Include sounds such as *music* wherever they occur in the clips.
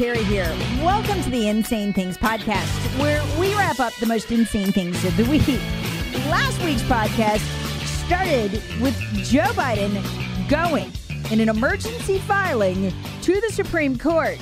Terry here. Welcome to the Insane Things podcast, where we wrap up the most insane things of the week. Last week's podcast started with Joe Biden going in an emergency filing to the Supreme Court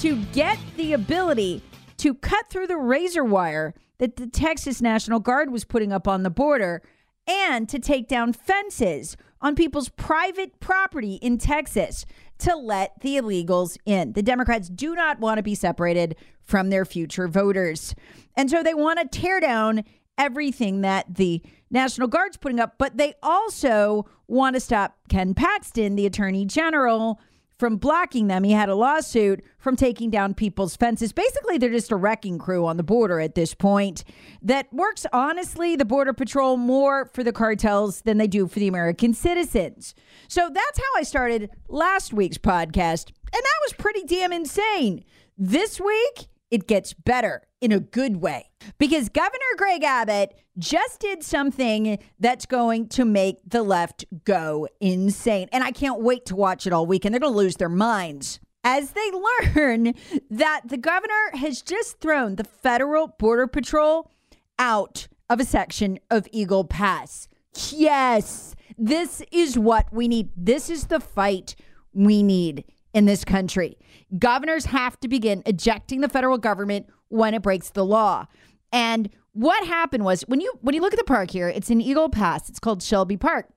to get the ability to cut through the razor wire that the Texas National Guard was putting up on the border and to take down fences on people's private property in Texas to let the illegals in. The Democrats do not want to be separated from their future voters. And so they want to tear down everything that the National Guard's putting up, but they also want to stop Ken Paxton, the Attorney General, from blocking them. He had a lawsuit from taking down people's fences. Basically, they're just a wrecking crew on the border at this point that works, honestly, the Border Patrol more for the cartels than they do for the American citizens. So that's how I started last week's podcast. And that was pretty damn insane. This week, it gets better in a good way because Governor Greg Abbott just did something that's going to make the left go insane. And I can't wait to watch it all weekend. They're going to lose their minds as they *laughs* learn that the governor has just thrown the federal border patrol out of a section of Eagle Pass. Yes, this is what we need. This is the fight we need in this country. Governors have to begin ejecting the federal government when it breaks the law. And what happened was when you when you look at the park here, it's in Eagle Pass. It's called Shelby Park.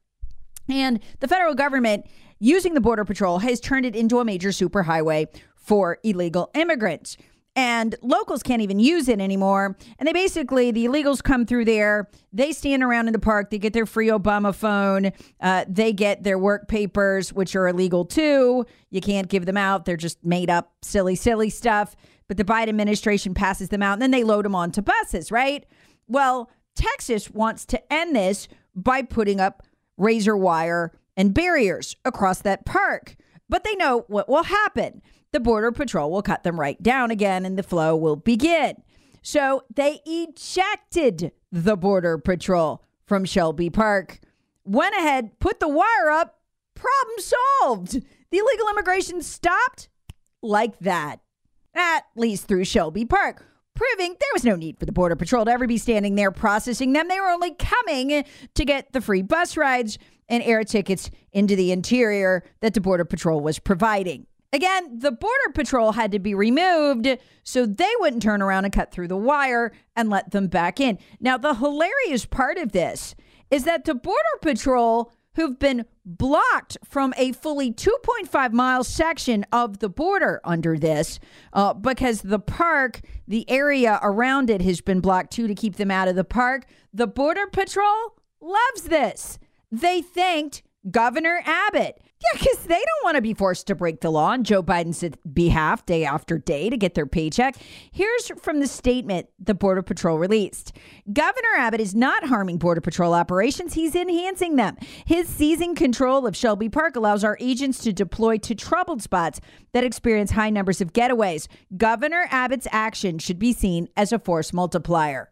And the federal government using the border patrol has turned it into a major superhighway for illegal immigrants and locals can't even use it anymore. And they basically, the illegals come through there, they stand around in the park, they get their free Obama phone, uh, they get their work papers, which are illegal too. You can't give them out, they're just made up, silly, silly stuff. But the Biden administration passes them out and then they load them onto buses, right? Well, Texas wants to end this by putting up razor wire and barriers across that park. But they know what will happen the Border Patrol will cut them right down again and the flow will begin. So they ejected the Border Patrol from Shelby Park, went ahead, put the wire up, problem solved. The illegal immigration stopped like that, at least through Shelby Park. Proving there was no need for the Border Patrol to ever be standing there processing them. They were only coming to get the free bus rides and air tickets into the interior that the Border Patrol was providing. Again, the Border Patrol had to be removed so they wouldn't turn around and cut through the wire and let them back in. Now, the hilarious part of this is that the Border Patrol, who've been blocked from a fully 2.5 mile section of the border under this, uh, because the park, the area around it has been blocked too to keep them out of the park, the Border Patrol loves this. They thanked Governor Abbott. Yeah, because they don't want to be forced to break the law on Joe Biden's behalf day after day to get their paycheck. Here's from the statement the Border Patrol released Governor Abbott is not harming Border Patrol operations, he's enhancing them. His seizing control of Shelby Park allows our agents to deploy to troubled spots that experience high numbers of getaways. Governor Abbott's action should be seen as a force multiplier.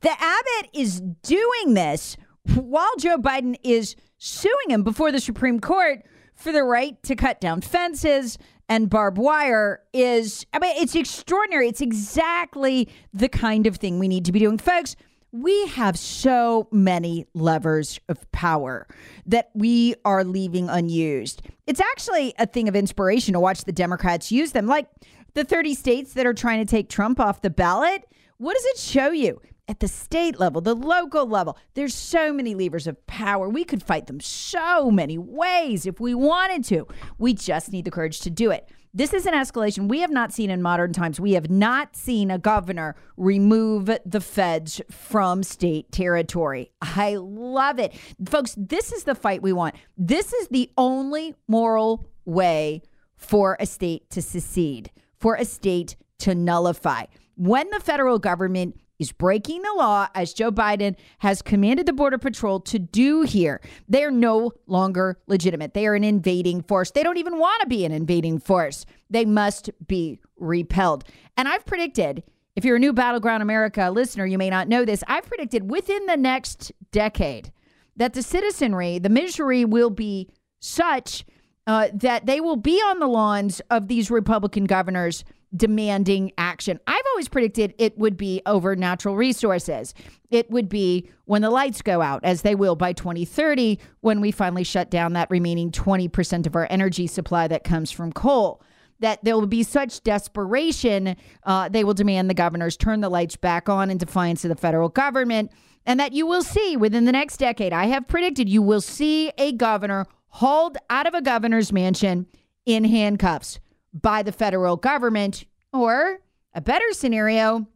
The Abbott is doing this while Joe Biden is suing him before the Supreme Court for the right to cut down fences and barbed wire is, I mean, it's extraordinary. It's exactly the kind of thing we need to be doing. Folks, we have so many levers of power that we are leaving unused. It's actually a thing of inspiration to watch the Democrats use them. Like the 30 states that are trying to take Trump off the ballot, what does it show you? At the state level, the local level, there's so many levers of power. We could fight them so many ways if we wanted to. We just need the courage to do it. This is an escalation we have not seen in modern times. We have not seen a governor remove the feds from state territory. I love it. Folks, this is the fight we want. This is the only moral way for a state to secede, for a state to nullify. When the federal government is breaking the law, as Joe Biden has commanded the Border Patrol to do here. They are no longer legitimate. They are an invading force. They don't even want to be an invading force. They must be repelled. And I've predicted, if you're a new Battleground America listener, you may not know this. I've predicted within the next decade that the citizenry, the misery will be such uh, that they will be on the lawns of these Republican governors demanding action. I've always predicted it would be over natural resources. It would be when the lights go out, as they will by 2030, when we finally shut down that remaining 20% of our energy supply that comes from coal. That there will be such desperation, uh, they will demand the governors turn the lights back on in defiance of the federal government. And that you will see within the next decade, I have predicted you will see a governor hauled out of a governor's mansion in handcuffs by the federal government. Or a better scenario,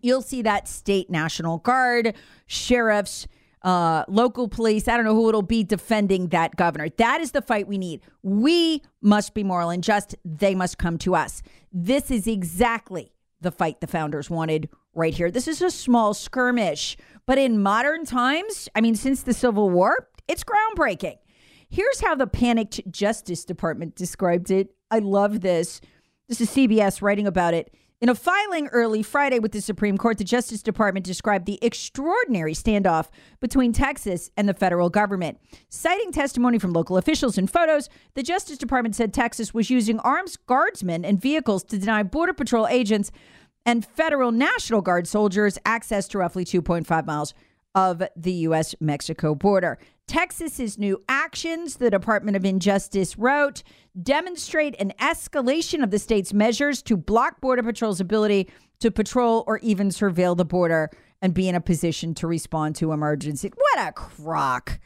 you'll see that state National Guard, sheriffs, uh, local police, I don't know who it'll be defending that governor. That is the fight we need. We must be moral and just. They must come to us. This is exactly the fight the founders wanted right here. This is a small skirmish, but in modern times, I mean, since the Civil War, it's groundbreaking. Here's how the panicked Justice Department described it I love this. This is CBS writing about it. In a filing early Friday with the Supreme Court, the Justice Department described the extraordinary standoff between Texas and the federal government. Citing testimony from local officials and photos, the Justice Department said Texas was using armed guardsmen and vehicles to deny Border Patrol agents and federal National Guard soldiers access to roughly 2.5 miles of the U.S. Mexico border. Texas's new actions, the Department of Injustice wrote, demonstrate an escalation of the state's measures to block Border Patrol's ability to patrol or even surveil the border and be in a position to respond to emergency. What a crock.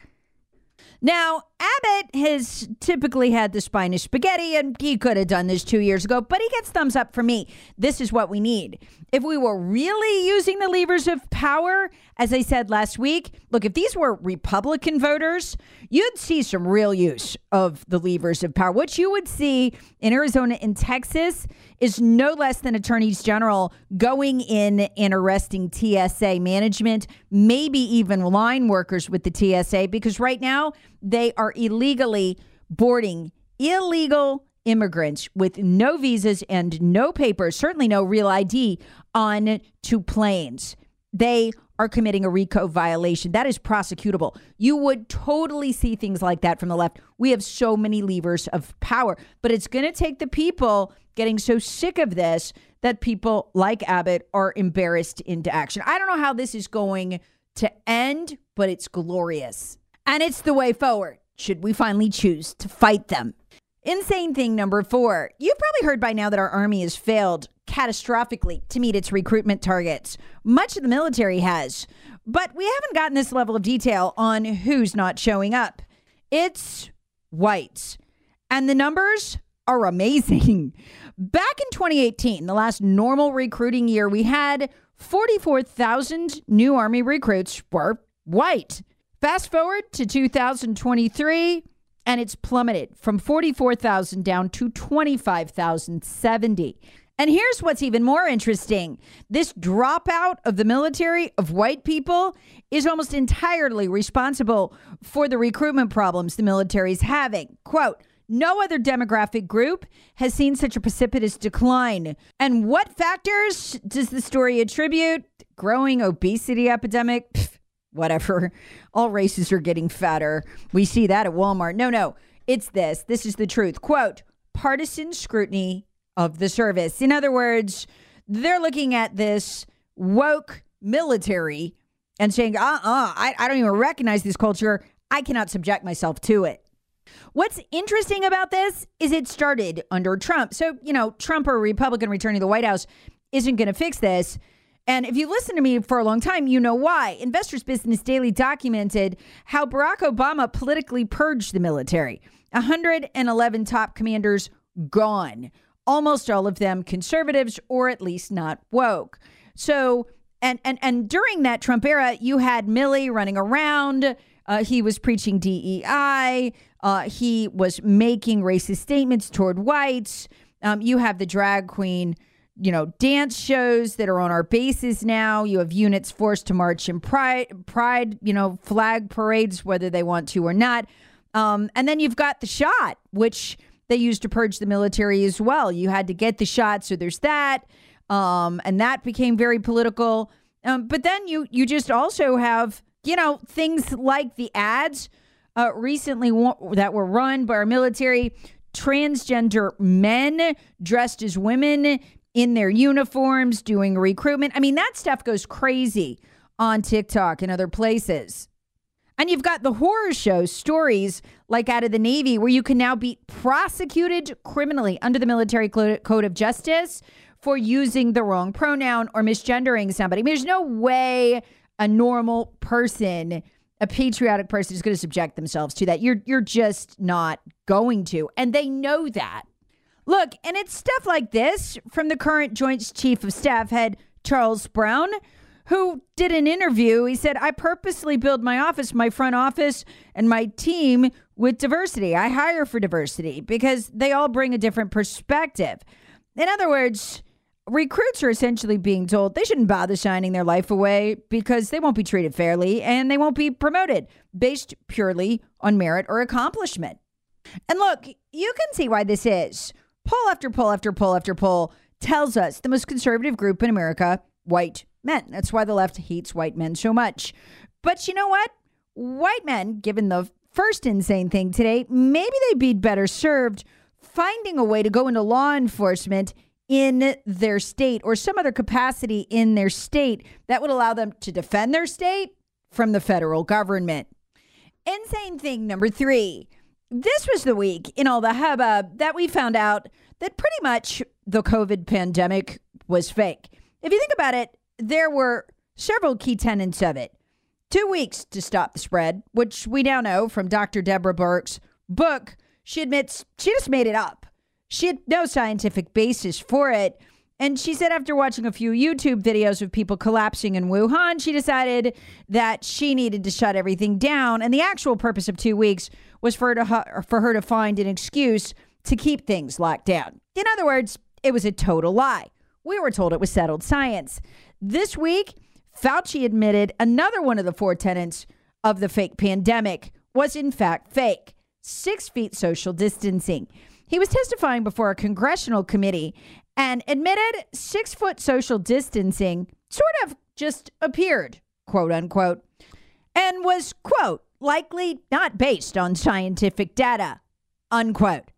Now, Abbott has typically had the Spanish spaghetti, and he could have done this two years ago, but he gets thumbs up for me. This is what we need. If we were really using the levers of power, as I said last week, look, if these were Republican voters, you'd see some real use of the levers of power. What you would see in Arizona and Texas is no less than attorneys general going in and arresting TSA management, maybe even line workers with the TSA, because right now they are illegally boarding illegal immigrants with no visas and no papers, certainly no real ID, on to planes. They are committing a RICO violation. That is prosecutable. You would totally see things like that from the left. We have so many levers of power, but it's going to take the people getting so sick of this that people like Abbott are embarrassed into action. I don't know how this is going to end, but it's glorious. And it's the way forward, should we finally choose to fight them. Insane thing number four. You've probably heard by now that our Army has failed catastrophically to meet its recruitment targets. Much of the military has. But we haven't gotten this level of detail on who's not showing up. It's whites. And the numbers are amazing. *laughs* Back in 2018, the last normal recruiting year, we had 44,000 new Army recruits were white. Fast forward to 2023, and it's plummeted from 44,000 down to 25,070. And here's what's even more interesting this dropout of the military of white people is almost entirely responsible for the recruitment problems the military is having. Quote, no other demographic group has seen such a precipitous decline. And what factors does the story attribute? Growing obesity epidemic? Pfft, whatever. *laughs* All races are getting fatter. We see that at Walmart. No, no, it's this. This is the truth. Quote partisan scrutiny of the service. In other words, they're looking at this woke military and saying, uh uh-uh, uh I, I don't even recognize this culture. I cannot subject myself to it. What's interesting about this is it started under Trump. So, you know, Trump or Republican returning to the White House isn't going to fix this. And if you listen to me for a long time, you know why. Investors Business Daily documented how Barack Obama politically purged the military. 111 top commanders gone, almost all of them conservatives or at least not woke. So, and and and during that Trump era, you had Milley running around. Uh, he was preaching DEI. Uh, he was making racist statements toward whites. Um, you have the drag queen, you know, dance shows that are on our bases now. You have units forced to march in pride, pride, you know, flag parades, whether they want to or not. Um, and then you've got the shot, which they used to purge the military as well. You had to get the shot, so there's that, um, and that became very political. Um, but then you you just also have you know things like the ads uh, recently that were run by our military, transgender men dressed as women in their uniforms doing recruitment. I mean that stuff goes crazy on TikTok and other places. And you've got the horror show stories like out of the Navy where you can now be prosecuted criminally under the Military Code of Justice for using the wrong pronoun or misgendering somebody. I mean, there's no way a normal person, a patriotic person is going to subject themselves to that. You're you're just not going to. And they know that. Look, and it's stuff like this from the current Joint Chief of Staff head Charles Brown who did an interview. He said, I purposely build my office, my front office, and my team with diversity. I hire for diversity because they all bring a different perspective. In other words, recruits are essentially being told they shouldn't bother signing their life away because they won't be treated fairly and they won't be promoted based purely on merit or accomplishment. And look, you can see why this is. Poll after poll after poll after poll tells us the most conservative group in America, white men. That's why the left hates white men so much. But you know what? White men, given the first insane thing today, maybe they'd be better served finding a way to go into law enforcement in their state or some other capacity in their state that would allow them to defend their state from the federal government. Insane thing number three. This was the week in all the hubbub that we found out that pretty much the COVID pandemic was fake. If you think about it, there were several key tenets of it. Two weeks to stop the spread, which we now know from Dr. Deborah Birx's book. She admits she just made it up. She had no scientific basis for it. And she said after watching a few YouTube videos of people collapsing in Wuhan, she decided that she needed to shut everything down. And the actual purpose of two weeks was for her to, for her to find an excuse to keep things locked down. In other words, it was a total lie. We were told it was settled science. This week, Fauci admitted another one of the four tenants of the fake pandemic was in fact fake six feet social distancing. He was testifying before a congressional committee and admitted six foot social distancing sort of just appeared, quote unquote, and was, quote, likely not based on scientific data, unquote.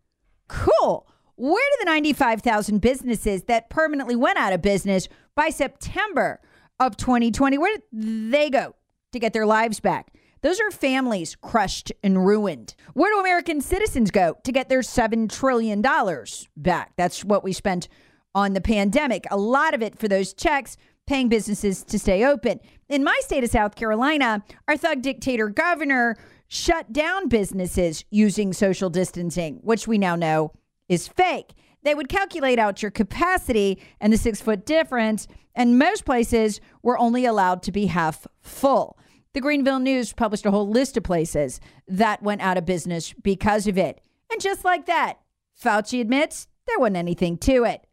Cool. Where do the 95,000 businesses that permanently went out of business by September of 2020, where did they go to get their lives back? Those are families crushed and ruined. Where do American citizens go to get their $7 trillion back? That's what we spent on the pandemic. A lot of it for those checks paying businesses to stay open. In my state of South Carolina, our thug dictator governor shut down businesses using social distancing, which we now know is fake. They would calculate out your capacity and the six foot difference, and most places were only allowed to be half full. The Greenville News published a whole list of places that went out of business because of it. And just like that, Fauci admits there wasn't anything to it.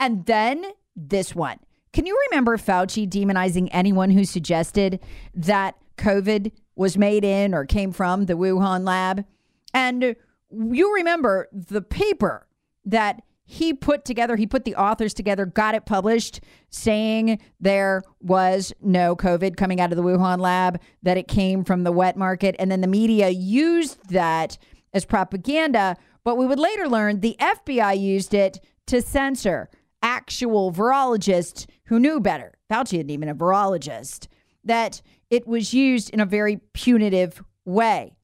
And then this one. Can you remember Fauci demonizing anyone who suggested that COVID was made in or came from the Wuhan lab? And you remember the paper that he put together, he put the authors together, got it published, saying there was no COVID coming out of the Wuhan lab, that it came from the wet market. And then the media used that as propaganda. But we would later learn the FBI used it to censor actual virologists who knew better. Fauci isn't even a virologist, that it was used in a very punitive way.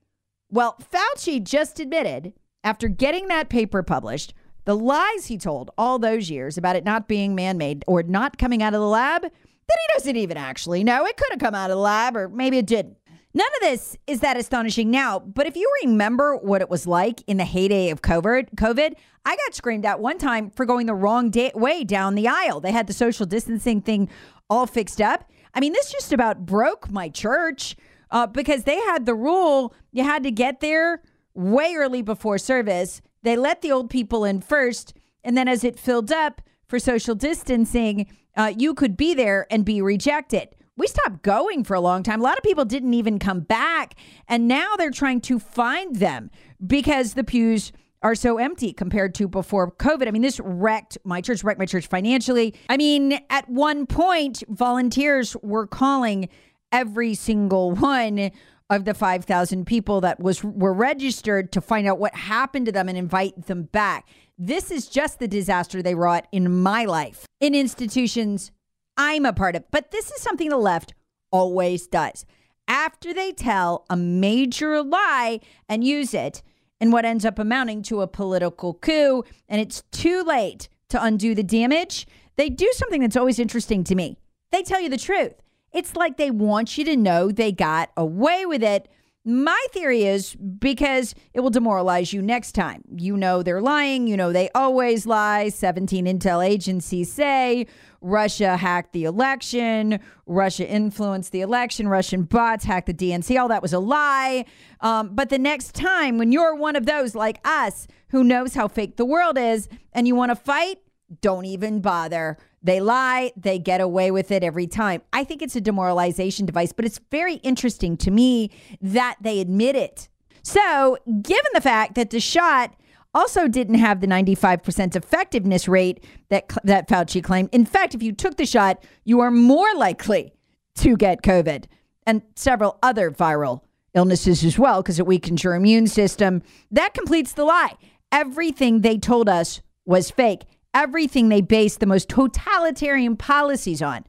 Well, Fauci just admitted after getting that paper published, the lies he told all those years about it not being man made or not coming out of the lab, that he doesn't even actually know. It could have come out of the lab, or maybe it didn't. None of this is that astonishing now, but if you remember what it was like in the heyday of COVID, COVID, I got screamed at one time for going the wrong day, way down the aisle. They had the social distancing thing all fixed up. I mean, this just about broke my church uh, because they had the rule you had to get there way early before service they let the old people in first, and then as it filled up for social distancing, uh, you could be there and be rejected. We stopped going for a long time. A lot of people didn't even come back, and now they're trying to find them because the pews are so empty compared to before COVID. I mean, this wrecked my church, wrecked my church financially. I mean, at one point, volunteers were calling every single one of the 5,000 people that was were registered to find out what happened to them and invite them back. This is just the disaster they wrought in my life, in institutions I'm a part of. But this is something the left always does. After they tell a major lie and use it in what ends up amounting to a political coup, and it's too late to undo the damage, they do something that's always interesting to me. They tell you the truth. It's like they want you to know they got away with it. My theory is because it will demoralize you next time. You know they're lying. You know they always lie. 17 intel agencies say Russia hacked the election, Russia influenced the election, Russian bots hacked the DNC. All that was a lie. Um, but the next time when you're one of those like us who knows how fake the world is and you want to fight, don't even bother. They lie, they get away with it every time. I think it's a demoralization device, but it's very interesting to me that they admit it. So, given the fact that the shot also didn't have the 95% effectiveness rate that that Fauci claimed. In fact, if you took the shot, you are more likely to get COVID and several other viral illnesses as well because it weakens your immune system. That completes the lie. Everything they told us was fake everything they based the most totalitarian policies on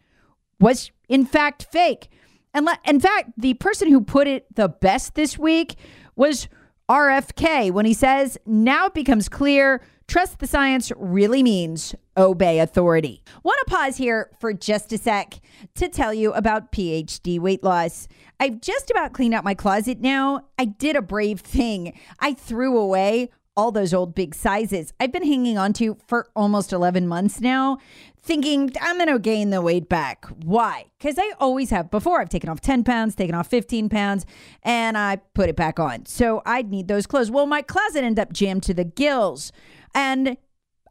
was in fact fake. And le- in fact, the person who put it the best this week was RFK when he says, now it becomes clear trust the science really means obey authority. Want to pause here for just a sec to tell you about PhD weight loss. I've just about cleaned out my closet now. I did a brave thing. I threw away all those old big sizes I've been hanging on to for almost 11 months now, thinking I'm going to gain the weight back. Why? Because I always have before. I've taken off 10 pounds, taken off 15 pounds, and I put it back on. So I'd need those clothes. Well, my closet ended up jammed to the gills, and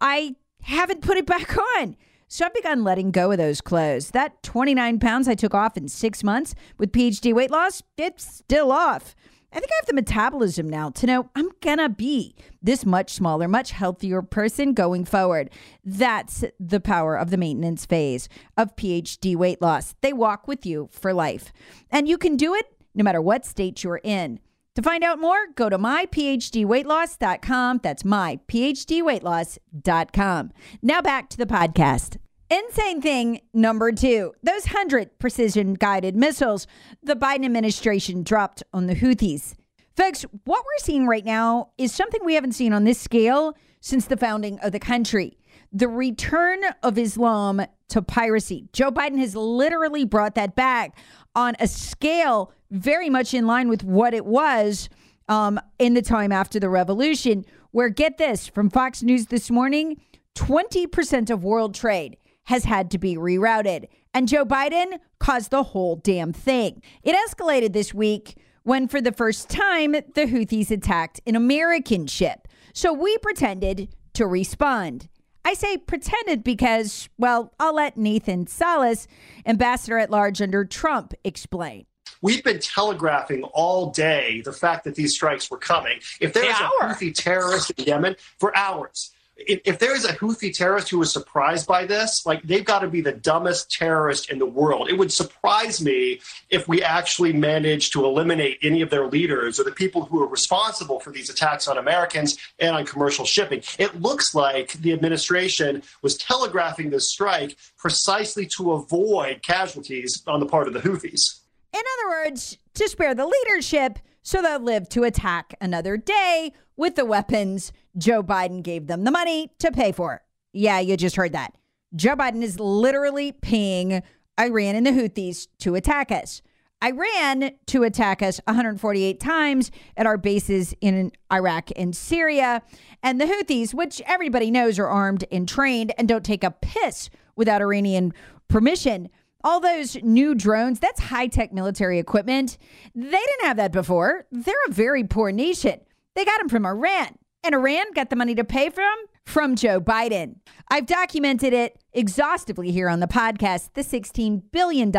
I haven't put it back on. So I've begun letting go of those clothes. That 29 pounds I took off in six months with PhD weight loss, it's still off. I think I have the metabolism now to know I'm gonna be this much smaller, much healthier person going forward. That's the power of the maintenance phase of PhD weight loss. They walk with you for life. And you can do it no matter what state you're in. To find out more, go to myphdweightloss.com. That's myphdweightloss.com. Now back to the podcast. Insane thing number two those 100 precision guided missiles the Biden administration dropped on the Houthis. Folks, what we're seeing right now is something we haven't seen on this scale since the founding of the country the return of Islam to piracy. Joe Biden has literally brought that back on a scale very much in line with what it was um, in the time after the revolution, where get this from Fox News this morning 20% of world trade has had to be rerouted. And Joe Biden caused the whole damn thing. It escalated this week when, for the first time, the Houthis attacked an American ship. So we pretended to respond. I say pretended because, well, I'll let Nathan Sales, ambassador at large under Trump, explain. We've been telegraphing all day the fact that these strikes were coming. If there is a Houthi terrorist in Yemen for hours, if, if there is a Houthi terrorist who was surprised by this, like they've got to be the dumbest terrorist in the world. It would surprise me if we actually managed to eliminate any of their leaders or the people who are responsible for these attacks on Americans and on commercial shipping. It looks like the administration was telegraphing this strike precisely to avoid casualties on the part of the Houthis. In other words, to spare the leadership so they'll live to attack another day with the weapons Joe Biden gave them the money to pay for. Yeah, you just heard that. Joe Biden is literally paying Iran and the Houthis to attack us. Iran to attack us 148 times at our bases in Iraq and Syria. And the Houthis, which everybody knows are armed and trained and don't take a piss without Iranian permission. All those new drones, that's high tech military equipment. They didn't have that before. They're a very poor nation. They got them from Iran. And Iran got the money to pay them from Joe Biden. I've documented it exhaustively here on the podcast the $16 billion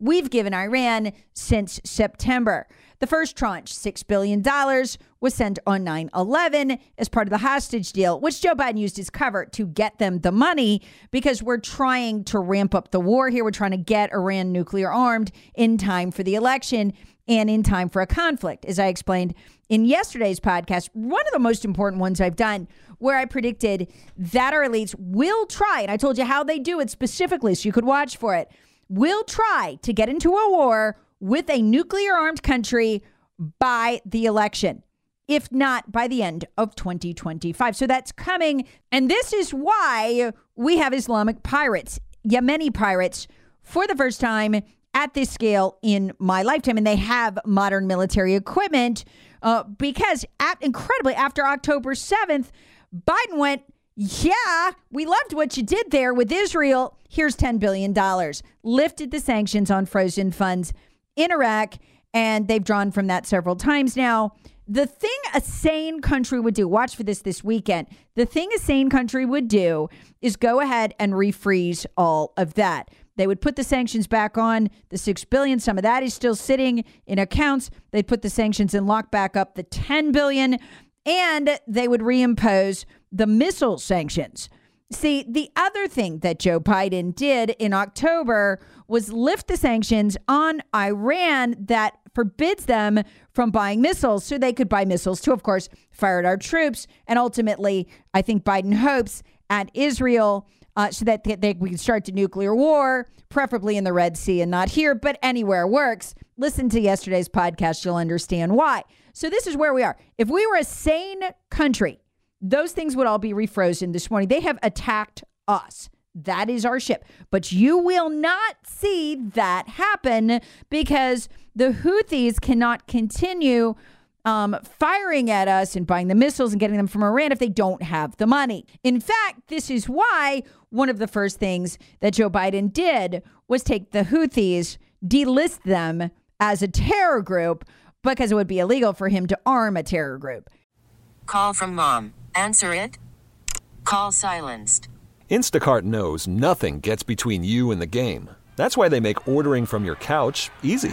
we've given Iran since September. The first tranche, $6 billion, was sent on 9 11 as part of the hostage deal, which Joe Biden used as cover to get them the money because we're trying to ramp up the war here. We're trying to get Iran nuclear armed in time for the election and in time for a conflict. As I explained in yesterday's podcast, one of the most important ones I've done, where I predicted that our elites will try, and I told you how they do it specifically so you could watch for it, will try to get into a war with a nuclear armed country by the election. If not by the end of 2025. So that's coming. And this is why we have Islamic pirates, Yemeni pirates, for the first time at this scale in my lifetime, and they have modern military equipment uh, because, at, incredibly, after October 7th, Biden went, Yeah, we loved what you did there with Israel. Here's $10 billion. Lifted the sanctions on frozen funds in Iraq, and they've drawn from that several times now. The thing a sane country would do, watch for this this weekend. The thing a sane country would do is go ahead and refreeze all of that. They would put the sanctions back on the 6 billion. Some of that is still sitting in accounts. They'd put the sanctions and lock back up the 10 billion and they would reimpose the missile sanctions. See, the other thing that Joe Biden did in October was lift the sanctions on Iran that forbids them from buying missiles so they could buy missiles to, of course, fire at our troops. And ultimately, I think Biden hopes at Israel uh, so that they, we can start a nuclear war, preferably in the Red Sea and not here, but anywhere works. Listen to yesterday's podcast, you'll understand why. So, this is where we are. If we were a sane country, those things would all be refrozen this morning. They have attacked us. That is our ship. But you will not see that happen because the Houthis cannot continue um, firing at us and buying the missiles and getting them from Iran if they don't have the money. In fact, this is why one of the first things that Joe Biden did was take the Houthis, delist them as a terror group because it would be illegal for him to arm a terror group. Call from mom. Answer it. Call silenced. Instacart knows nothing gets between you and the game. That's why they make ordering from your couch easy.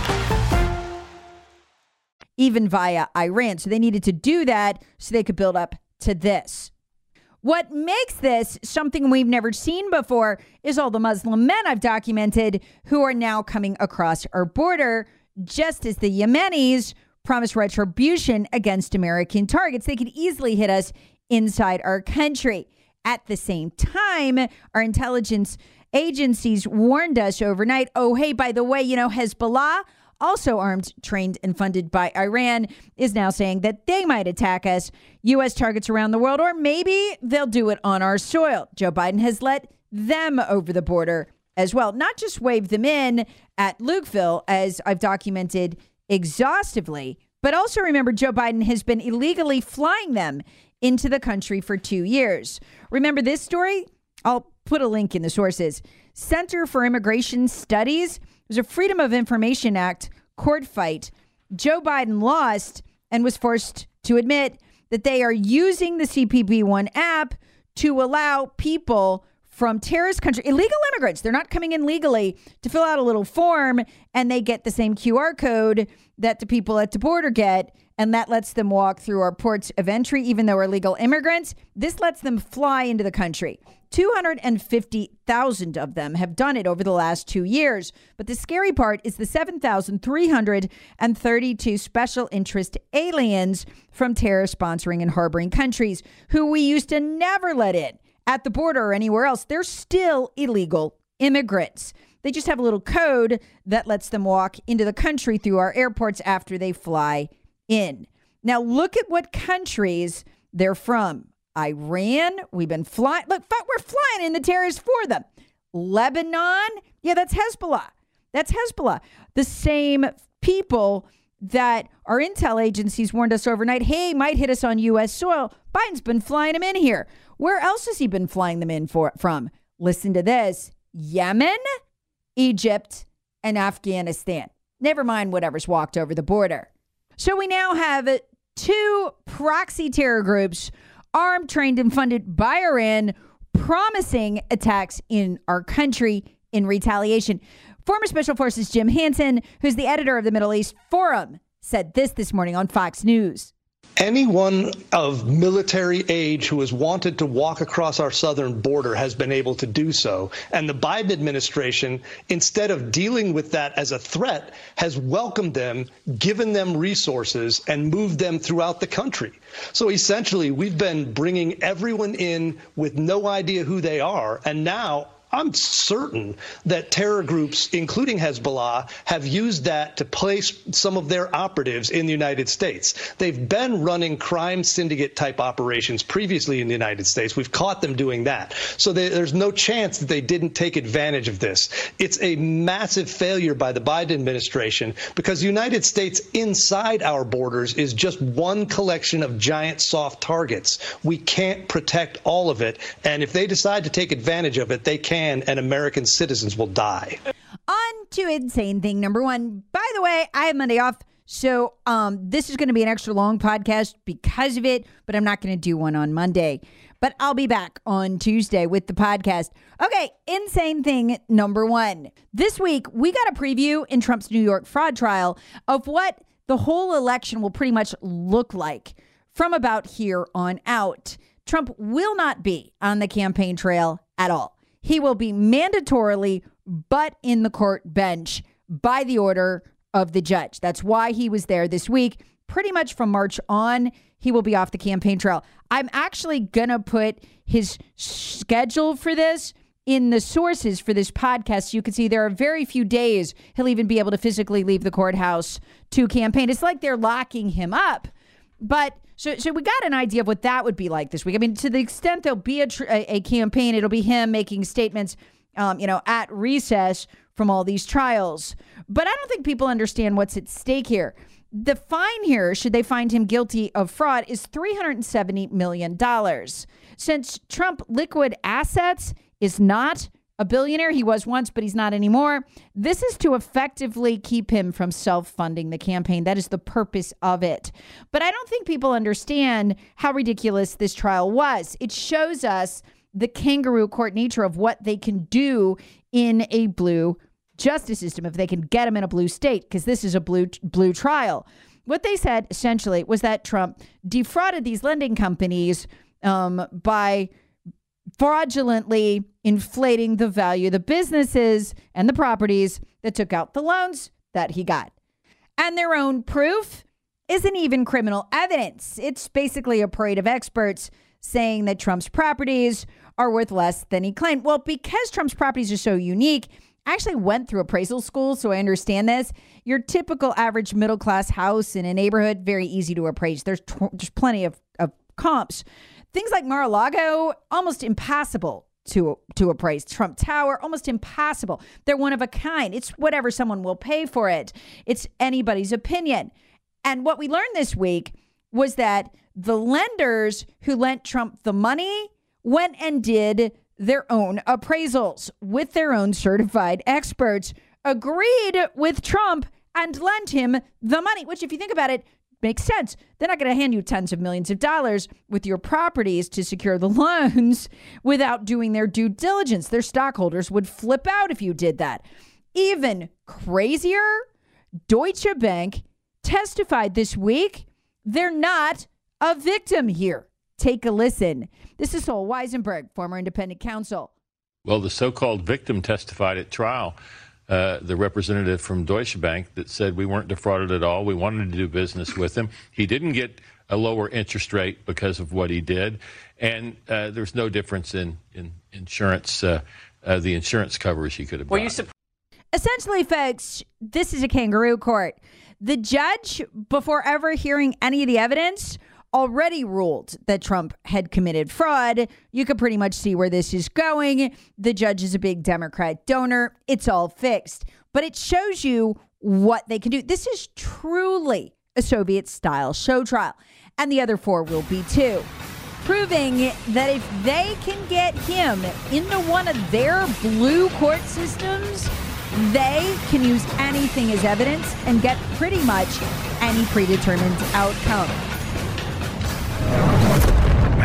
Even via Iran. So they needed to do that so they could build up to this. What makes this something we've never seen before is all the Muslim men I've documented who are now coming across our border, just as the Yemenis promised retribution against American targets. They could easily hit us inside our country. At the same time, our intelligence agencies warned us overnight oh, hey, by the way, you know, Hezbollah, also armed, trained, and funded by Iran, is now saying that they might attack us, U.S. targets around the world, or maybe they'll do it on our soil. Joe Biden has let them over the border as well, not just wave them in at Lukeville, as I've documented exhaustively, but also remember Joe Biden has been illegally flying them into the country for two years. Remember this story? I'll put a link in the sources. Center for Immigration Studies was a Freedom of Information Act court fight. Joe Biden lost and was forced to admit that they are using the CBP One app to allow people from terrorist country, illegal immigrants, they're not coming in legally, to fill out a little form and they get the same QR code that the people at the border get and that lets them walk through our ports of entry, even though we're legal immigrants. This lets them fly into the country. 250,000 of them have done it over the last two years. But the scary part is the 7,332 special interest aliens from terror sponsoring and harboring countries who we used to never let in at the border or anywhere else. They're still illegal immigrants. They just have a little code that lets them walk into the country through our airports after they fly in. Now, look at what countries they're from. Iran, we've been flying. Look, we're flying in the terrorists for them. Lebanon, yeah, that's Hezbollah. That's Hezbollah. The same people that our intel agencies warned us overnight hey, might hit us on U.S. soil. Biden's been flying them in here. Where else has he been flying them in for, from? Listen to this Yemen, Egypt, and Afghanistan. Never mind whatever's walked over the border. So we now have two proxy terror groups, armed, trained, and funded by Iran, promising attacks in our country in retaliation. Former Special Forces Jim Hanson, who's the editor of the Middle East Forum, said this this morning on Fox News. Anyone of military age who has wanted to walk across our southern border has been able to do so. And the Biden administration, instead of dealing with that as a threat, has welcomed them, given them resources, and moved them throughout the country. So essentially, we've been bringing everyone in with no idea who they are. And now I'm certain that terror groups, including Hezbollah, have used that to place some of their operatives in the United States. They've been running crime syndicate type operations previously in the United States. We've caught them doing that. So they, there's no chance that they didn't take advantage of this. It's a massive failure by the Biden administration because the United States inside our borders is just one collection of giant soft targets. We can't protect all of it. And if they decide to take advantage of it, they can can, and American citizens will die. On to insane thing number one. By the way, I have Monday off. So um, this is going to be an extra long podcast because of it, but I'm not going to do one on Monday. But I'll be back on Tuesday with the podcast. Okay, insane thing number one. This week, we got a preview in Trump's New York fraud trial of what the whole election will pretty much look like from about here on out. Trump will not be on the campaign trail at all he will be mandatorily but in the court bench by the order of the judge. That's why he was there this week. Pretty much from March on, he will be off the campaign trail. I'm actually going to put his schedule for this in the sources for this podcast. You can see there are very few days he'll even be able to physically leave the courthouse to campaign. It's like they're locking him up. But so, so we got an idea of what that would be like this week. I mean, to the extent there'll be a, tr- a, campaign, it'll be him making statements, um, you know, at recess from all these trials. But I don't think people understand what's at stake here. The fine here, should they find him guilty of fraud, is $370 million. Since Trump liquid assets is not a billionaire. He was once, but he's not anymore. This is to effectively keep him from self funding the campaign. That is the purpose of it. But I don't think people understand how ridiculous this trial was. It shows us the kangaroo court nature of what they can do in a blue justice system if they can get him in a blue state, because this is a blue blue trial. what they said essentially was that Trump defrauded these lending companies um, by fraudulently inflating the value of the businesses and the properties that took out the loans that he got. And their own proof isn't even criminal evidence. It's basically a parade of experts saying that Trump's properties are worth less than he claimed. Well, because Trump's properties are so unique, I actually went through appraisal school, so I understand this. Your typical average middle class house in a neighborhood, very easy to appraise. There's, tw- there's plenty of, of comps. Things like Mar a Lago, almost impossible to to appraise. Trump Tower, almost impossible. They're one of a kind. It's whatever someone will pay for it. It's anybody's opinion. And what we learned this week was that the lenders who lent Trump the money went and did their own appraisals with their own certified experts, agreed with Trump and lent him the money, which, if you think about it, makes sense. They're not going to hand you tens of millions of dollars with your properties to secure the *laughs* loans without doing their due diligence. Their stockholders would flip out if you did that. Even crazier, Deutsche Bank testified this week they're not a victim here. Take a listen. This is Sol Wisenberg, former independent counsel. Well, the so called victim testified at trial. Uh, the representative from Deutsche Bank that said we weren't defrauded at all. We wanted to do business with him. He didn't get a lower interest rate because of what he did, and uh, there's no difference in in insurance. Uh, uh the insurance coverage he could have. Were you Essentially, folks, this is a kangaroo court. The judge, before ever hearing any of the evidence, already ruled that Trump had committed fraud. You could pretty much see where this is going. The judge is a big Democrat donor. It's all fixed. But it shows you what they can do. This is truly a Soviet style show trial. And the other four will be too. Proving that if they can get him into one of their blue court systems, they can use anything as evidence and get pretty much any predetermined outcome.